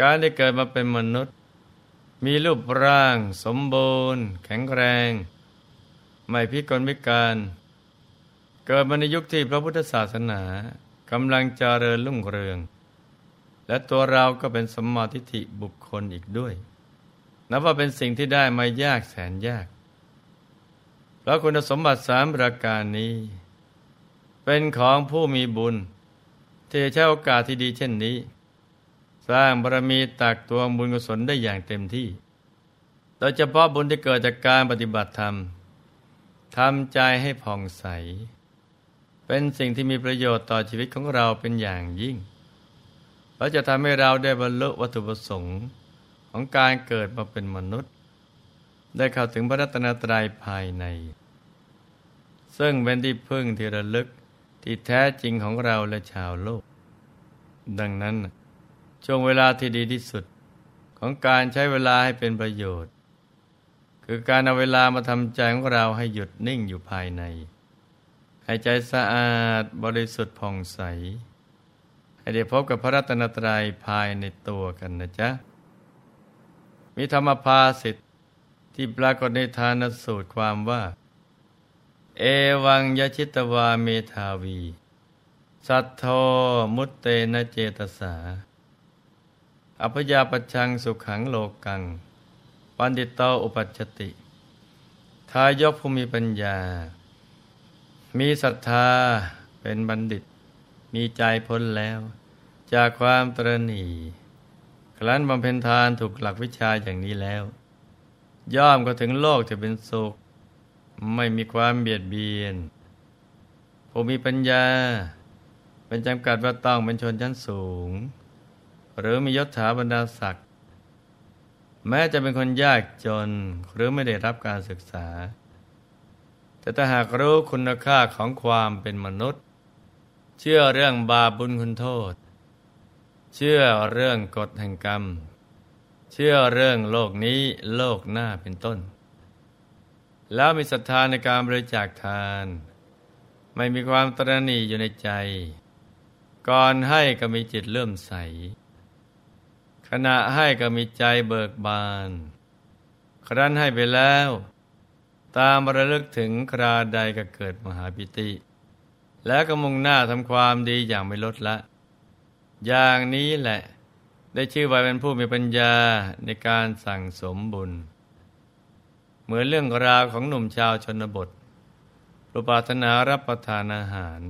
การได้เกิดมาเป็นมนุษย์ มีรูปร่างสมบูรณ์ แข็งแรง ไม่พิกลพิการ เกิดมาในยุคที่พระพุทธศาสนากำลังเจริญรุ่งเรือง และตัวเราก็เป็นสมมาทิฏฐิบุคคลอีกด้วย นับว่าเป็นสิ่งที่ได้มายากแสนยาก เพราะคุณสมบัติสามประการนี้ เป็นของผู้มีบุญที่ใช้โอกาสที่ดีเช่นนี้ สร้างบารมีตักตวงบุญกุศลได้อย่างเต็มที่ โดยเฉพาะบุญที่เกิดจากการปฏิบัติธรรมทำใจให้ผ่องใส เป็นสิ่งที่มีประโยชน์ต่อชีวิตของเราเป็นอย่างยิ่ง และจะทำให้เราได้บรรลุวัตถุประสงค์ของการเกิดมาเป็นมนุษย์ ได้เข้าถึงพระรัตนตรัยภายใน ซึ่งเป็นที่พึ่งที่ระลึกที่แท้จริงของเราและชาวโลก ดังนั้น ช่วงเวลาที่ดีที่สุดของการใช้เวลาให้เป็นประโยชน์ คือการเอาเวลามาทำใจของเราให้หยุดนิ่งอยู่ภายใน ให้ใจสะอาดบริสุทธิ์ผ่องใส ให้ได้พบกับพระรัตนตรัยภายในตัวกันนะจ๊ะ มีธรรมภาสิทธิ์ที่ปรากฏในทานสูตรความว่า เอวังยชิตวาเมธาวี สัทโธมุตเตนะเจตสา อภยาปัชังสุขังโลกัง ปันติโตอุปัชติ ทายกภูมิปัญญา มีศรัทธาเป็นบัณฑิต มีใจพ้นแล้ว จากความตรณีครั้นบำเพ็ญทานถูกหลักวิชาอย่างนี้แล้ว ย่อมก็ถึงโลกจะเป็นสุข ไม่มีความเบียดเบียนผู้มีปัญญา เป็นจำกัดว่าต้องเป็นชนชั้นสูง หรือมียศถาบรรดาศักดิ์แม้จะเป็นคนยากจนหรือไม่ได้รับการศึกษา แต่ถ้าหากรู้คุณค่าของความเป็นมนุษย์ เชื่อเรื่องบาปบุญคุณโทษ เชื่อเรื่องกฎแห่งกรรม เชื่อเรื่องโลกนี้โลกหน้าเป็นต้น แล้วมีศรัทธาในการบริจาคทาน ไม่มีความตรณีอยู่ในใจ ก่อนให้ก็มีจิตเลื่อมใส ขณะให้ก็มีใจเบิกบาน ครั้นให้ไปแล้ว ตามระลึกถึงคราใดก็เกิดมหาปิติ แล้วก็มุ่งหน้าทำความดีอย่างไม่ลดละ อย่างนี้แหละ ได้ชื่อว่าเป็นผู้มีปัญญาในการสั่งสมบุญ เหมือนเรื่องราวของหนุ่มชาวชนบทปรูปาถนารับประทานอาหาร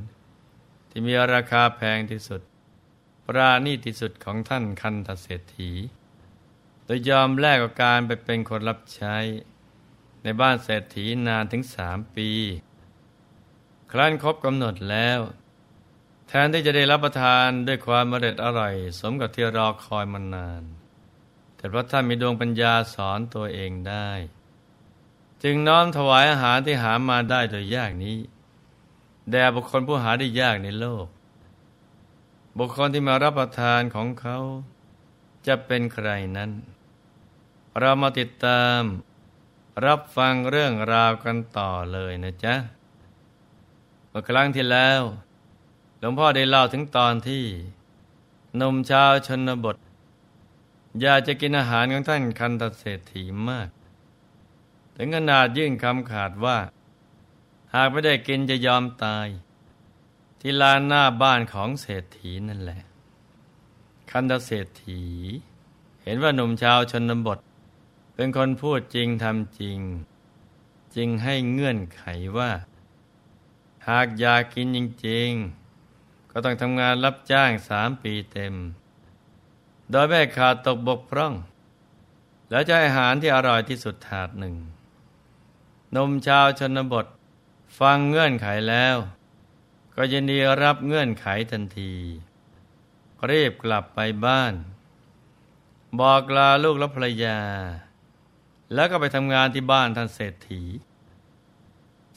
ที่มีราคาแพงที่สุด ปราณีที่สุดของท่านคันธเศรษฐี โดยยอมแลกกับการไปเป็นคนรับใช้ ในบ้านเศรษฐีนานถึงสามปี ครั้นครบกำหนดแล้ว แทนที่จะได้รับประทานด้วยความมเร็ดอร่อย สมกับที่รอคอยมานาน แต่พระท่านมีดวงปัญญาสอนตัวเองได้ จึงน้อมถวายอาหารที่หามาได้โดยยากนี้ แด่บุคคลผู้หาได้ยากในโลก บุคคลที่มารับประทานของเขา จะเป็นใครนั้น เรามาติดตาม รับฟังเรื่องราวกันต่อเลยนะจ๊ะเมื่อครั้งที่แล้ว หลวงพ่อได้เล่าถึงตอนที่นมชาวชนบท อยากจะกินอาหารของท่านคันตเศรษฐีมาก ถึงขนาดยื่นคำขาดว่า หากไม่ได้กินจะยอมตาย ที่ลานหน้าบ้านของเศรษฐีนั่นแหละ คันตเศรษฐี เห็นว่าหนุ่มชาวชนบท เป็นคนพูดจริงทำจริง จึงให้เงื่อนไขว่า หากอยากกินจริง ๆ ก็ต้องทำงานรับจ้างสามปีเต็ม โดยไม่ขาดตกบกพร่อง แล้วจะอาหารที่อร่อยที่สุดถาดหนึ่งนมชาวชนบท ฟังเงื่อนไขแล้ว ก็ยินดีรับเงื่อนไขทันทีรีบกลับไปบ้าน บอกลาลูกและภรรยา แล้วก็ไปทำงานที่บ้านท่านเศรษฐี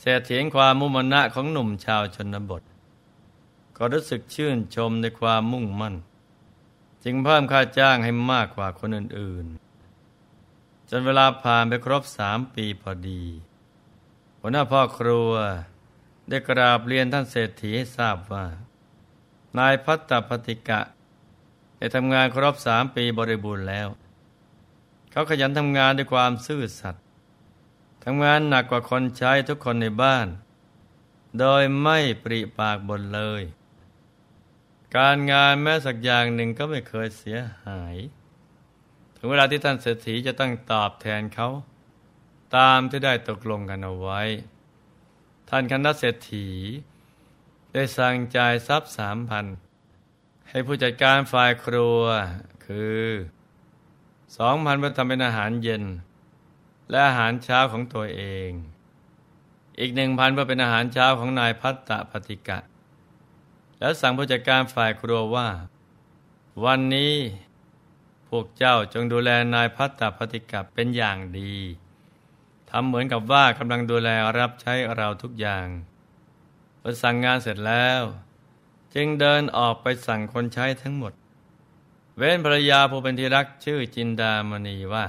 เศรษฐีความมุ่งมานของหนุ่มชาวชนบท ก็รู้สึกชื่นชมในความมุ่งมั่น จึงเพิ่มค่าจ้างให้มากกว่าคนอื่น ๆ จนเวลาผ่านไปครบสามปีพอดี หัวหน้าพ่อครัว ได้กราบเรียนท่านเศรษฐีให้ทราบว่า นายพัตตปฏิกะได้ทำงานครบสามปีบริบูรณ์แล้ว เขาขยันทำงานด้วยความซื่อสัตย์ทำงานหนักกว่าคนใช้ทุกคนในบ้าน โดยไม่ปริปากบนเลย การงานแม้สักอย่างหนึ่งก็ไม่เคยเสียหาย ถึงเวลาที่ท่านเศรษฐีจะต้องตอบแทนเขา ตามที่ได้ตกลงกันเอาไว้ ท่านคณะเศรษฐี ได้สั่งจ่ายทรัพย์สามพันให้ผู้จัดการฝ่ายครัวคือสองพันเพื่อทำเป็นอาหารเย็น และอาหารเช้าของตัวเอง อีกหนึ่งพันเพื่อเป็นอาหารเช้าของนายพัตตปฏิกะ แล้วสั่งผู้จัดการฝ่ายครัวว่า วันนี้พวกเจ้าจงดูแลนายพัตตปฏิกะเป็นอย่างดี ทำเหมือนกับว่ากำลังดูแลรับใช้เราทุกอย่างพอสั่งงานเสร็จแล้ว จึงเดินออกไปสั่งคนใช้ทั้งหมด เว้นภรรยาผู้เป็นที่รักชื่อจินดามณีว่า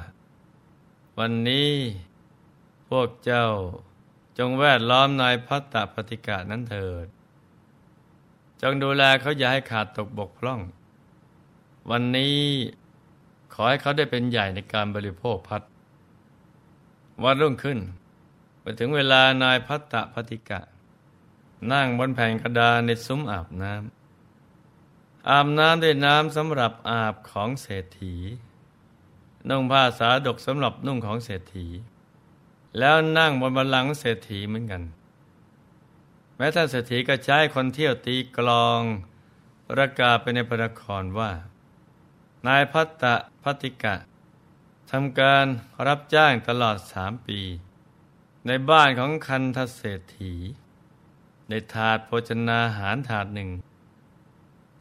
วันนี้พวกเจ้าจงแวดล้อมนายพัตตปฏิกานั้นเถิด จงดูแลเขาอย่าให้ขาดตกบกพร่อง วันนี้ขอให้เขาได้เป็นใหญ่ในการบริโภคพัด วันรุ่งขึ้นไปถึงเวลานายพัตตปฏิกะ นั่งบนแผ่นกระดานในซุ้มอาบน้ำอาบน้ำด้วยน้ำสำหรับอาบของเศรษฐี นุ่งผ้าสาดกสำหรับนุ่งของเศรษฐี แล้วนั่งบนบัลลังก์เศรษฐีเหมือนกัน แม้ท่านเศรษฐีก็ใช้คนเที่ยวตีกลองประกาศไปในพระนครว่า นายพัตตะพัติกะ ทำการรับจ้างตลอดสามปี ในบ้านของคันทเศรษฐี ในถาดโภชนาหารถาดหนึ่ง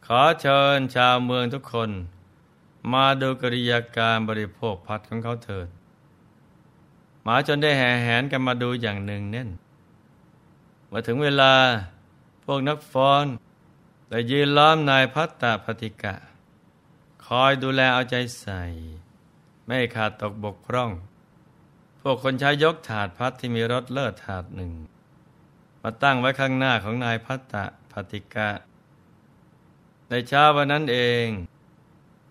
ขอเชิญชาวเมืองทุกคน มาดูกริยาการบริโภคพัดของเขาเถิด หมาจนได้แห่แหนกันมาดูอย่างหนึ่งเน่นมาถึงเวลาพวกนักฟ้อนได้ยืนล้อมนายพัตตาปฏิกะ คอยดูแลเอาใจใส่ ไม่ขาดตกบกพร่อง พวกคนใช้ยกถาดพัดที่มีรถเลิศถาดหนึ่ง มาตั้งไว้ข้างหน้าของนายพัตตะปฏิกะ ในเช้าวันนั้นเอง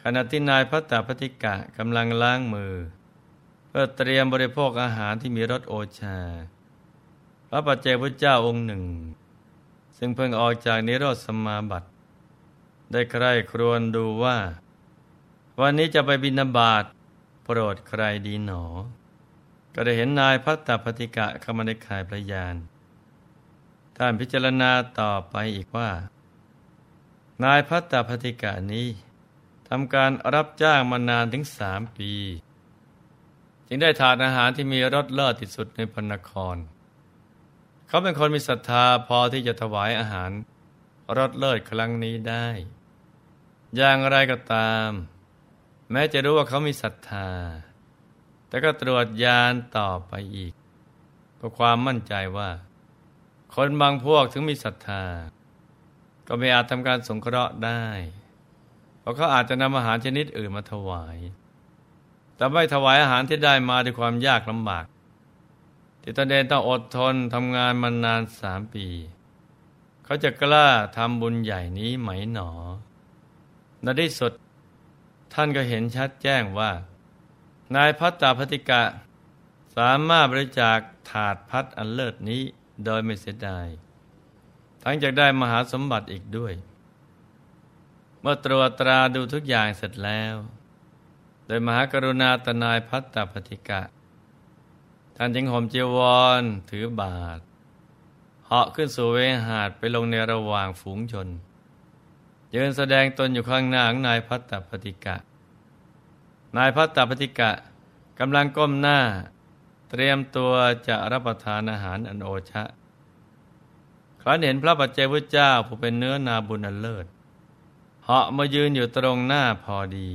ขณะที่นายพัตตะปฏิกะกำลังล้างมือ เพื่อเตรียมบริโภคอาหารที่มีรสโอชา พระปัจเจพุทธเจ้าองค์หนึ่ง ซึ่งเพิ่งออกจากนิโรธสมาบัติ ได้ใคร่ครวญดูว่าวันนี้จะไปบินาบาต รดใครดีหนอ ก็ได้เห็นนายพัตตปฏิกะเข้ามาในข่ายพระยาน ท่านพิจารณาต่อไปอีกว่า นายพัตตาพติกานี้ทำการรับจ้างมานานถึงสามปี จึงได้ทานอาหารที่มีรสเลิศที่สุดในพนคร เขาเป็นคนมีศรัทธาพอที่จะถวายอาหารรสเลิศครั้งนี้ได้ อย่างไรก็ตาม แม้จะรู้ว่าเขามีศรัทธา แต่ก็ตรวจยานต่อไปอีกเพื่อความมั่นใจว่า คนบางพวกถึงมีศรัทธา ก็ไม่อาจทำการสงเคราะห์ได้ เพราะเขาอาจจะนำอาหารชนิดอื่นมาถวาย แต่ไม่ถวายอาหารที่ได้มาด้วยความยากลำบาก ที่ตนเองต้องอดทนทำงานมานานสามปี เขาจะกล้าทำบุญใหญ่นี้ไหมหนอในที่สุด ท่านก็เห็นชัดแจ้งว่า นายพัตตาพติกะ สามารถบริจาคถาดพัดอันเลิศนี้โดยไม่เสียดาย ทั้งจะได้มหาสมบัติอีกด้วย เมื่อตรวจตราดูทุกอย่างเสร็จแล้ว โดยมหากรุณาตนายพัตตปฏิกะ ท่านจึงห่มจีวรถือบาทเหาะขึ้นสู่เวหาดไปลงในระหว่างฝูงชน ยืนแสดงตนอยู่ข้างหน้าของนายพัตตปฏิกะ นายพัตตปฏิกะกำลังก้มหน้า เตรียมตัวจะรับประทานอาหารอันโอชะ ครั้นเห็นพระปัจเจพุทธเจ้าผู้เป็นเนื้อนาบุญอันเลิศเหาะมายืนอยู่ตรงหน้าพอดี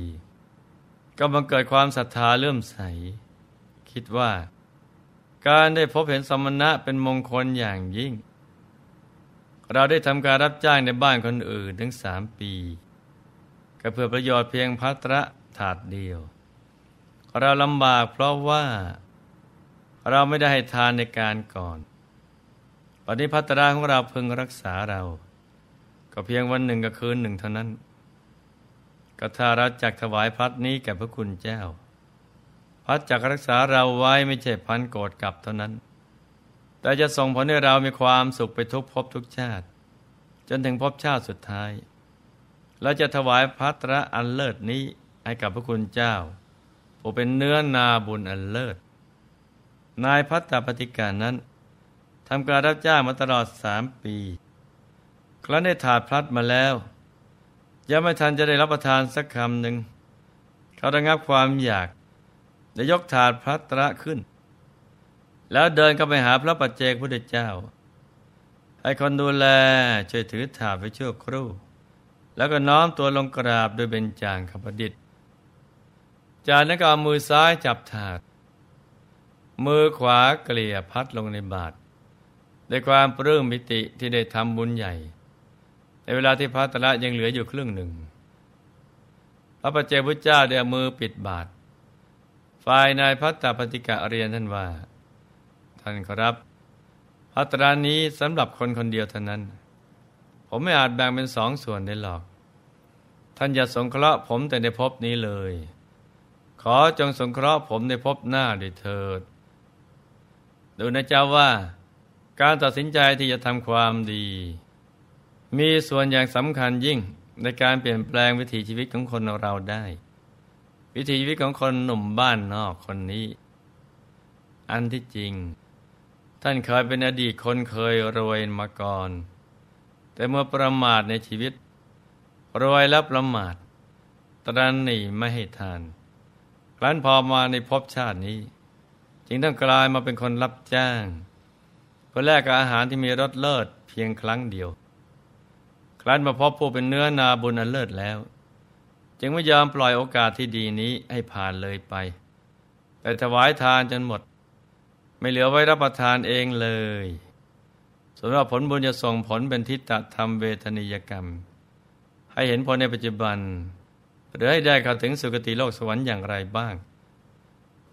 ก็บังเกิดความศรัทธาเลื่อมใส คิดว่า การได้พบเห็นสมณะเป็นมงคลอย่างยิ่ง เราได้ทำการรับจ้างในบ้านคนอื่นถึงสามปี ก็เพื่อประโยชน์เพียงพัตระถาดเดียว เราลำบากเพราะว่า เราไม่ได้ให้ทานในการก่อนปฏิพัตราของเราพึงรักษาเรา ก็เพียงวันหนึ่งกับคืนหนึ่งเท่านั้นก็ถ้าเราจักถวายพัดนี้แก่พระคุณเจ้า พัดจักรักษาเราไว้ไม่ใช่พันโกรธกลับเท่านั้น แต่จะส่งผลให้เรามีความสุขไปทุกภพทุกชาติ จนถึงภพชาติสุดท้าย เราจะถวายพัตระอันเลิศนี้ให้กับพระคุณเจ้าผู้เป็นเนื้อนาบุญอันเลิศ นายพัตตปฏิการนั้นทำการรับจ้างมาตลอดสามปี ครั้นได้ถาดพลัดมาแล้ว ยังไม่ทันจะได้รับประทานสักคำหนึ่ง เขาระงับความอยาก ได้ยกถาดพระตระขึ้น แล้วเดินเข้าไปหาพระปัจเจกพุทธเจ้า ให้คนดูแลช่วยถือถาดไปชั่วครู่ แล้วก็น้อมตัวลงกราบโดยเป็นจางขบดิษฐ์จากนั้นก็เอามือซ้ายจับถาด มือขวาเกลี่ยพัดลงในบาตรด้วยความปลื้มมิติที่ได้ทำบุญใหญ่ ในเวลาที่พระตระยังเหลืออยู่ครึ่งหนึ่ง พระปัจเจกพุทธเจ้าได้มือปิดบาทฝ่ายนายพัตตปฏิกะเรียนท่านว่า ท่านครับพัตรานี้สำหรับคนคนเดียวเท่านั้น ผมไม่อาจแบ่งเป็นสองส่วนได้หรอก ท่านอย่าสงเคราะห์ผมแต่ในภพนี้เลย ขอจงสงเคราะห์ผมในภพหน้าด้วยเถิด ดูนะเจ้าว่า การตัดสินใจที่จะทำความดี มีส่วนอย่างสำคัญยิ่งในการเปลี่ยนแปลงวิถีชีวิตของคนเราได้ วิถีชีวิตของคนหนุ่มบ้านนอกคนนี้ อันที่จริง ท่านเคยเป็นอดีตคนเคยรวยมาก่อน แต่เมื่อประมาทในชีวิต รวยแล้วประมาท ตรันหนีไม่ให้ทานครั้นพอมาในภพชาตินี้ จึงต้องกลายมาเป็นคนรับจ้าง เพื่อแลกกับอาหารที่มีรสเลิศเพียงครั้งเดียว ครั้นมาพบผู้เป็นเนื้อนาบุญอันเลิศแล้ว จึงไม่ยอมปล่อยโอกาสที่ดีนี้ให้ผ่านเลยไป แต่ถวายทานจนหมด ไม่เหลือไว้รับประทานเองเลยสำหรับผลบุญจะส่งผลเป็นทิฏฐธรรมเวทนิยกรรม ให้เห็นผลในปัจจุบันหรือให้ได้เข้าถึงสุคติโลกสวรรค์อย่างไรบ้าง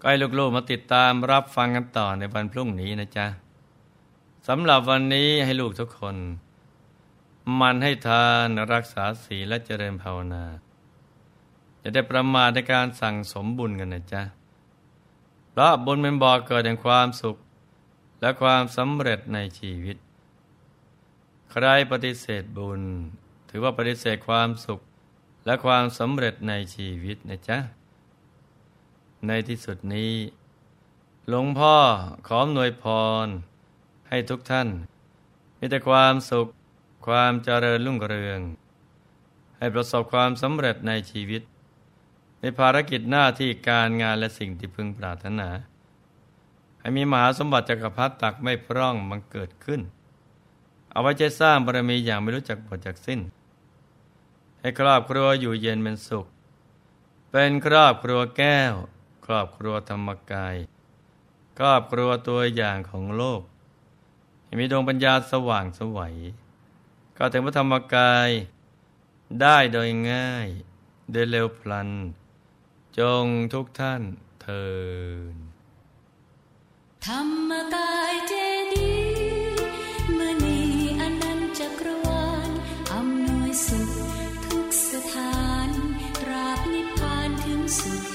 ก็ให้ลูกๆมาติดตามรับฟังกันต่อในวันพรุ่งนี้นะจ๊ะสำหรับวันนี้ให้ลูกทุกคน มันให้ทานรักษาศีลและเจริญภาวนา จะได้ประมาทในการสั่งสมบุญกันนะจ๊ะ เพราะบุญเป็นบ่อเกิดแห่งความสุข และความสำเร็จในชีวิต ใครปฏิเสธบุญ ถือว่าปฏิเสธความสุข และความสำเร็จในชีวิตนะจ๊ะ ในที่สุดนี้ หลวงพ่อขอหน่วยพร ให้ทุกท่าน มีแต่ความสุข ความเจริญรุ่งเรือง ให้ประสบความสำเร็จในชีวิต ในภารกิจหน้าที่การงานและสิ่งที่พึงปรารถนา ให้มีมหาสมบัติจักรพรรดิตักไม่พร่องมันเกิดขึ้น เอาไว้จะสร้างบารมีอย่างไม่รู้จักหมดจากสิ้น ให้ครอบครัวอยู่เย็นเป็นสุข เป็นครอบครัวแก้ว ครอบครัวธรรมกาย ครอบครัวตัวอย่างของโลก ให้มีดวงปัญญาสว่างสวัยก็ถึงพระธรรมกายได้โดยง่าย โดยเร็วพลัน จงทุกท่านเทินธรรมกายเจดีมณีอนันจักรวาลอำนวยสุขทุกสถานตราบนิพพานถึงสุข